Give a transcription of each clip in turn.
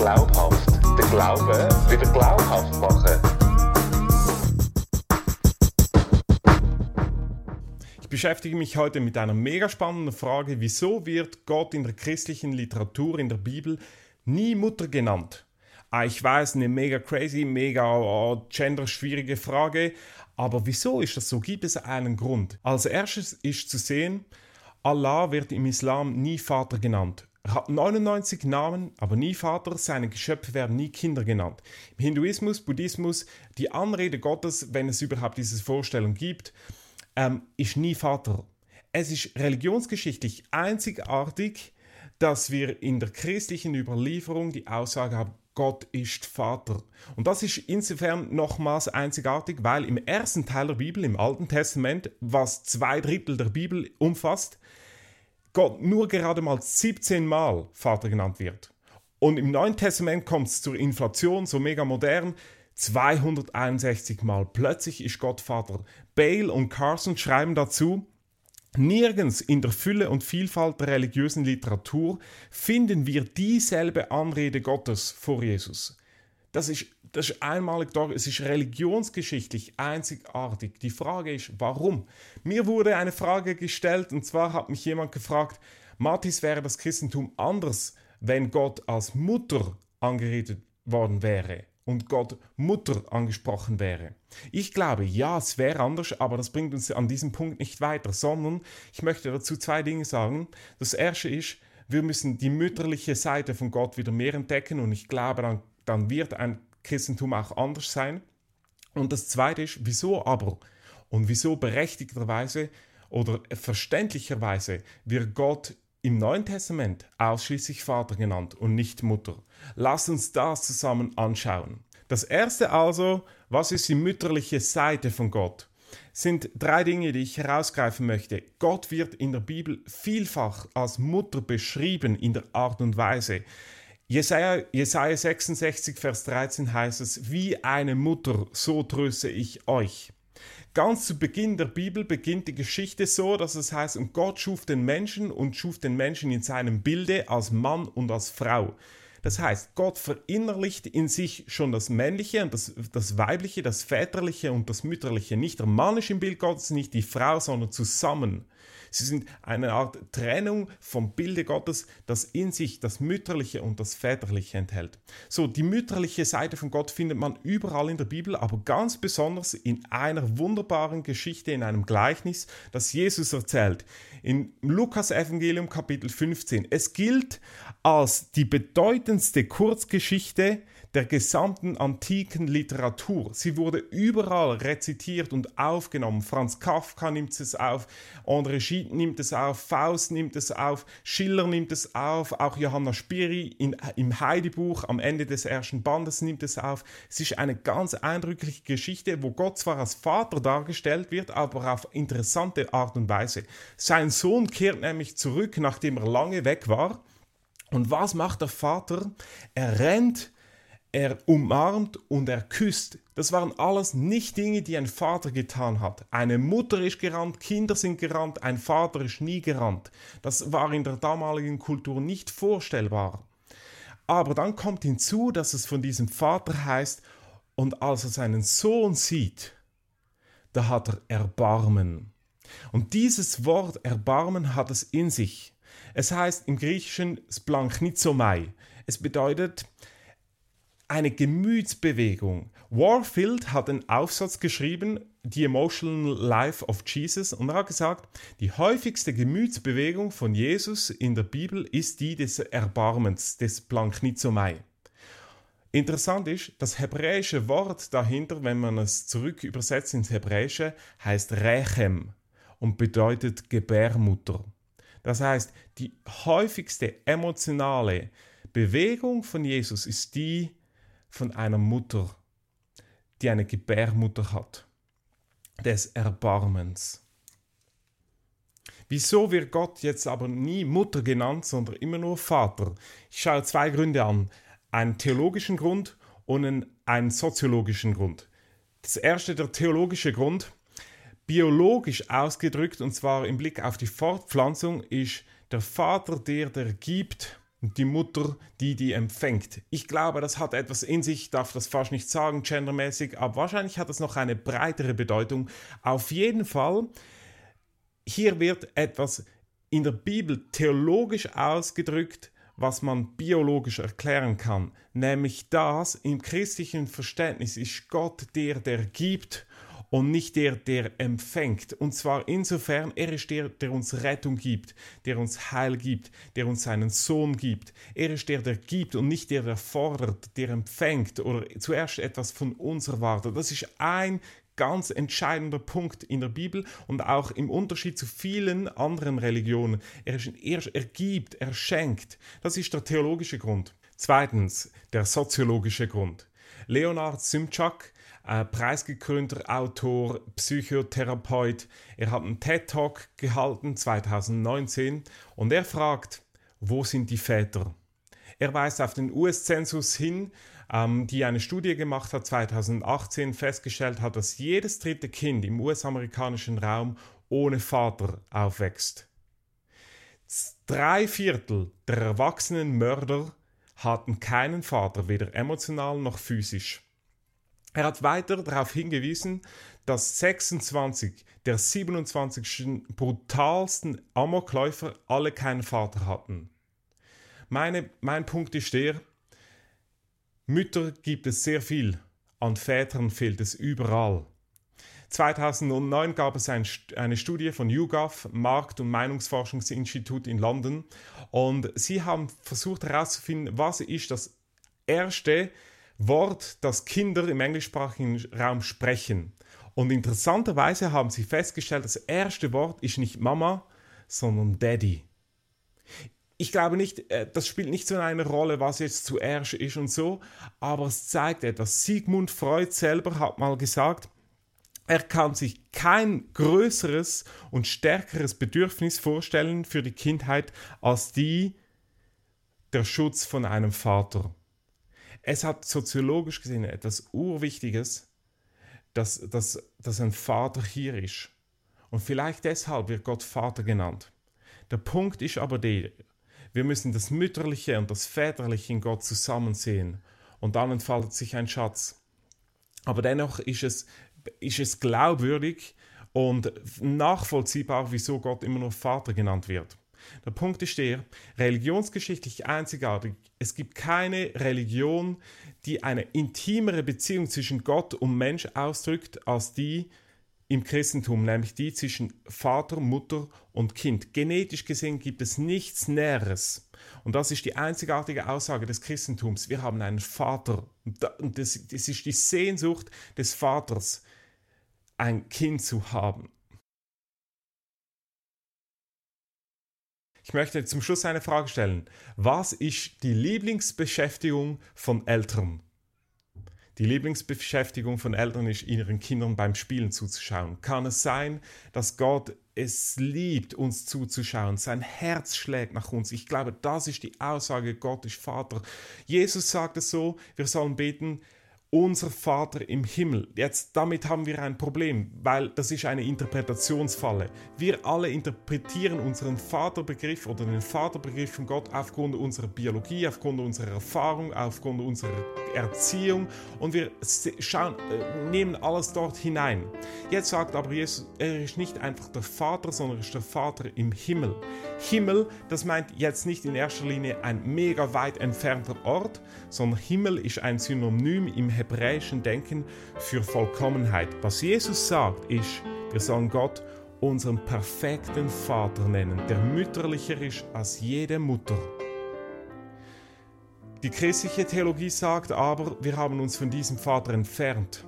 Glaubhaft. Den Glauben wieder glaubhaft machen. Ich beschäftige mich heute mit einer mega spannenden Frage, wieso wird Gott in der christlichen Literatur, in der Bibel, nie Mutter genannt? Ah, ich weiß, eine mega crazy, mega oh, gender-schwierige Frage, aber wieso ist das so? Gibt es einen Grund? Als erstes ist zu sehen, Allah wird im Islam nie Vater genannt. Er hat 99 Namen, aber nie Vater, seine Geschöpfe werden nie Kinder genannt. Im Hinduismus, Buddhismus, die Anrede Gottes, wenn es überhaupt diese Vorstellung gibt, ähm, ist nie Vater. Es ist religionsgeschichtlich einzigartig, dass wir in der christlichen Überlieferung die Aussage haben, Gott ist Vater. Und das ist insofern nochmals einzigartig, weil im ersten Teil der Bibel, im Alten Testament, was zwei Drittel der Bibel umfasst, Gott nur gerade mal 17 Mal Vater genannt wird. Und im Neuen Testament kommt es zur Inflation, so mega modern, 261 Mal. Plötzlich ist Gott Vater. Bale und Carson schreiben dazu, Nirgends in der Fülle und Vielfalt der religiösen Literatur finden wir dieselbe Anrede Gottes vor Jesus. Das ist, das ist einmalig da, es ist religionsgeschichtlich einzigartig. Die Frage ist, warum? Mir wurde eine Frage gestellt und zwar hat mich jemand gefragt, Mathis, wäre das Christentum anders, wenn Gott als Mutter angeredet worden wäre? und Gott Mutter angesprochen wäre. Ich glaube, ja, es wäre anders, aber das bringt uns an diesem Punkt nicht weiter, sondern ich möchte dazu zwei Dinge sagen. Das erste ist, wir müssen die mütterliche Seite von Gott wieder mehr entdecken und ich glaube, dann, dann wird ein Christentum auch anders sein. Und das zweite ist, wieso aber und wieso berechtigterweise oder verständlicherweise wird Gott im Neuen Testament ausschließlich Vater genannt und nicht Mutter. Lass uns das zusammen anschauen. Das erste also, was ist die mütterliche Seite von Gott? Sind drei Dinge, die ich herausgreifen möchte. Gott wird in der Bibel vielfach als Mutter beschrieben in der Art und Weise. Jesaja, Jesaja 66, Vers 13 heißt es, wie eine Mutter, so tröste ich euch. Ganz zu Beginn der Bibel beginnt die Geschichte so, dass es heißt, und Gott schuf den Menschen und schuf den Menschen in seinem Bilde als Mann und als Frau. Das heißt, Gott verinnerlicht in sich schon das Männliche und das, das Weibliche, das Väterliche und das Mütterliche. Nicht der Mann ist im Bild Gottes, nicht die Frau, sondern zusammen. Sie sind eine Art Trennung vom Bilde Gottes, das in sich das Mütterliche und das Väterliche enthält. So, die mütterliche Seite von Gott findet man überall in der Bibel, aber ganz besonders in einer wunderbaren Geschichte, in einem Gleichnis, das Jesus erzählt. In Lukas Evangelium Kapitel 15. Es gilt als die bedeutendste Kurzgeschichte der gesamten antiken Literatur. Sie wurde überall rezitiert und aufgenommen. Franz Kafka nimmt es auf, André Gide nimmt es auf, Faust nimmt es auf, Schiller nimmt es auf, auch Johanna Spiri in, im Heidebuch am Ende des ersten Bandes nimmt es auf. Es ist eine ganz eindrückliche Geschichte, wo Gott zwar als Vater dargestellt wird, aber auf interessante Art und Weise. Sein Sohn kehrt nämlich zurück, nachdem er lange weg war. Und was macht der Vater? Er rennt er umarmt und er küsst. Das waren alles nicht Dinge, die ein Vater getan hat. Eine Mutter ist gerannt, Kinder sind gerannt, ein Vater ist nie gerannt. Das war in der damaligen Kultur nicht vorstellbar. Aber dann kommt hinzu, dass es von diesem Vater heißt, und als er seinen Sohn sieht, da hat er Erbarmen. Und dieses Wort Erbarmen hat es in sich. Es heißt im Griechischen splanchnizomai. Es bedeutet, eine Gemütsbewegung. Warfield hat einen Aufsatz geschrieben, The Emotional Life of Jesus, und er hat gesagt, die häufigste Gemütsbewegung von Jesus in der Bibel ist die des Erbarmens, des Planknizomai. Interessant ist, das hebräische Wort dahinter, wenn man es zurück übersetzt ins Hebräische, heißt Rechem und bedeutet Gebärmutter. Das heißt, die häufigste emotionale Bewegung von Jesus ist die von einer Mutter, die eine Gebärmutter hat, des Erbarmens. Wieso wird Gott jetzt aber nie Mutter genannt, sondern immer nur Vater? Ich schaue zwei Gründe an. Einen theologischen Grund und einen soziologischen Grund. Das erste, der theologische Grund, biologisch ausgedrückt, und zwar im Blick auf die Fortpflanzung, ist der Vater der, der gibt die Mutter, die die empfängt. Ich glaube, das hat etwas in sich, ich darf das fast nicht sagen, gendermäßig, aber wahrscheinlich hat es noch eine breitere Bedeutung. Auf jeden Fall, hier wird etwas in der Bibel theologisch ausgedrückt, was man biologisch erklären kann, nämlich das im christlichen Verständnis ist Gott der, der gibt und nicht der, der empfängt. Und zwar insofern, er ist der, der uns Rettung gibt, der uns Heil gibt, der uns seinen Sohn gibt. Er ist der, der gibt und nicht der, der fordert, der empfängt oder zuerst etwas von uns erwartet. Das ist ein ganz entscheidender Punkt in der Bibel und auch im Unterschied zu vielen anderen Religionen. Er, er, er gibt, er schenkt. Das ist der theologische Grund. Zweitens, der soziologische Grund. Leonard Simchak, äh, preisgekrönter Autor, Psychotherapeut, er hat einen TED-Talk gehalten 2019 und er fragt, wo sind die Väter? Er weist auf den US-Zensus hin, ähm, die eine Studie gemacht hat 2018, festgestellt hat, dass jedes dritte Kind im US-amerikanischen Raum ohne Vater aufwächst. Drei Viertel der erwachsenen Mörder hatten keinen Vater, weder emotional noch physisch. Er hat weiter darauf hingewiesen, dass 26 der 27 brutalsten Amokläufer alle keinen Vater hatten. Meine, mein Punkt ist der, Mütter gibt es sehr viel, an Vätern fehlt es überall. 2009 gab es ein, eine Studie von YouGov, Markt- und Meinungsforschungsinstitut in London, und sie haben versucht herauszufinden, was ist das erste Wort, das Kinder im englischsprachigen Raum sprechen. Und interessanterweise haben sie festgestellt, das erste Wort ist nicht Mama, sondern Daddy ich glaube nicht, äh, das spielt nicht so eine Rolle, was jetzt zuerst ist und so, aber es zeigt etwas. Sigmund Freud selber hat mal gesagt, er kann sich kein größeres und stärkeres Bedürfnis vorstellen für die Kindheit als die der Schutz von einem Vater. Es hat soziologisch gesehen etwas Urwichtiges, dass, dass, dass ein Vater hier ist. Und vielleicht deshalb wird Gott Vater genannt. Der Punkt ist aber der, wir müssen das Mütterliche und das Väterliche in Gott zusammen sehen und dann entfaltet sich ein Schatz. Aber dennoch ist es, ist es glaubwürdig und nachvollziehbar, wieso Gott immer nur Vater genannt wird. Der Punkt ist der, religionsgeschichtlich einzigartig. Es gibt keine Religion, die eine intimere Beziehung zwischen Gott und Mensch ausdrückt, als die im Christentum, nämlich die zwischen Vater, Mutter und Kind. Genetisch gesehen gibt es nichts Näheres. Und das ist die einzigartige Aussage des Christentums. Wir haben einen Vater. Und das, das ist die Sehnsucht des Vaters, ein Kind zu haben. Ich möchte zum Schluss eine Frage stellen. Was ist die Lieblingsbeschäftigung von Eltern? Die Lieblingsbeschäftigung von Eltern ist, ihren Kindern beim Spielen zuzuschauen. Kann es sein, dass Gott es liebt, uns zuzuschauen? Sein Herz schlägt nach uns. Ich glaube, das ist die Aussage, Gott ist Vater. Jesus sagt es so, wir sollen beten, unser Vater im Himmel. Jetzt damit haben wir ein Problem, weil das ist eine Interpretationsfalle. Wir alle interpretieren unseren Vaterbegriff oder den Vaterbegriff von Gott aufgrund unserer Biologie, aufgrund unserer Erfahrung, aufgrund unserer Erziehung und wir schauen, äh, nehmen alles dort hinein. Jetzt sagt aber Jesus, er ist nicht einfach der Vater, sondern er ist der Vater im Himmel. Himmel, das meint jetzt nicht in erster Linie ein mega weit entfernter Ort, sondern Himmel ist ein Synonym im hebräischen Denken für Vollkommenheit. Was Jesus sagt, ist, wir sollen Gott unseren perfekten Vater nennen, der mütterlicher ist als jede Mutter. Die christliche Theologie sagt aber, wir haben uns von diesem Vater entfernt.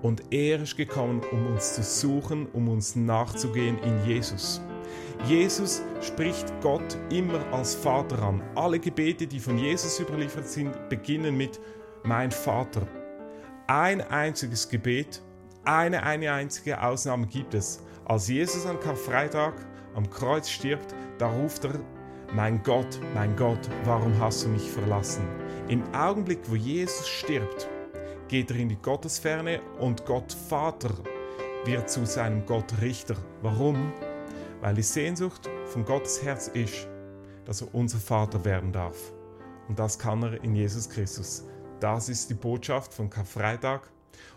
Und er ist gekommen, um uns zu suchen, um uns nachzugehen in Jesus. Jesus spricht Gott immer als Vater an. Alle Gebete, die von Jesus überliefert sind, beginnen mit mein Vater. Ein einziges Gebet, eine, eine einzige Ausnahme gibt es. Als Jesus an Karfreitag am Kreuz stirbt, da ruft er, mein Gott, mein Gott, warum hast du mich verlassen? Im Augenblick, wo Jesus stirbt, geht er in die Gottesferne und Gott Vater wird zu seinem Gott Richter. Warum? Weil die Sehnsucht von Gottes Herz ist, dass er unser Vater werden darf. Und das kann er in Jesus Christus. Das ist die Botschaft von Karfreitag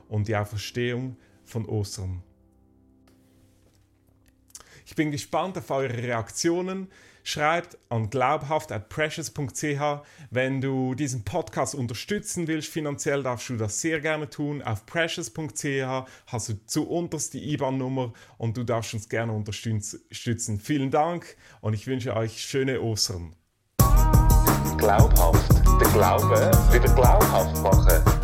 und die Auferstehung von Ostern. Ich bin gespannt auf eure Reaktionen. Schreibt an glaubhaft at precious.ch. Wenn du diesen Podcast unterstützen willst, finanziell darfst du das sehr gerne tun. Auf precious.ch hast du zu unterst die IBAN-Nummer und du darfst uns gerne unterstützen. Vielen Dank und ich wünsche euch schöne Ostern. Glaubhaft. Der Glaube wieder glaubhaft machen.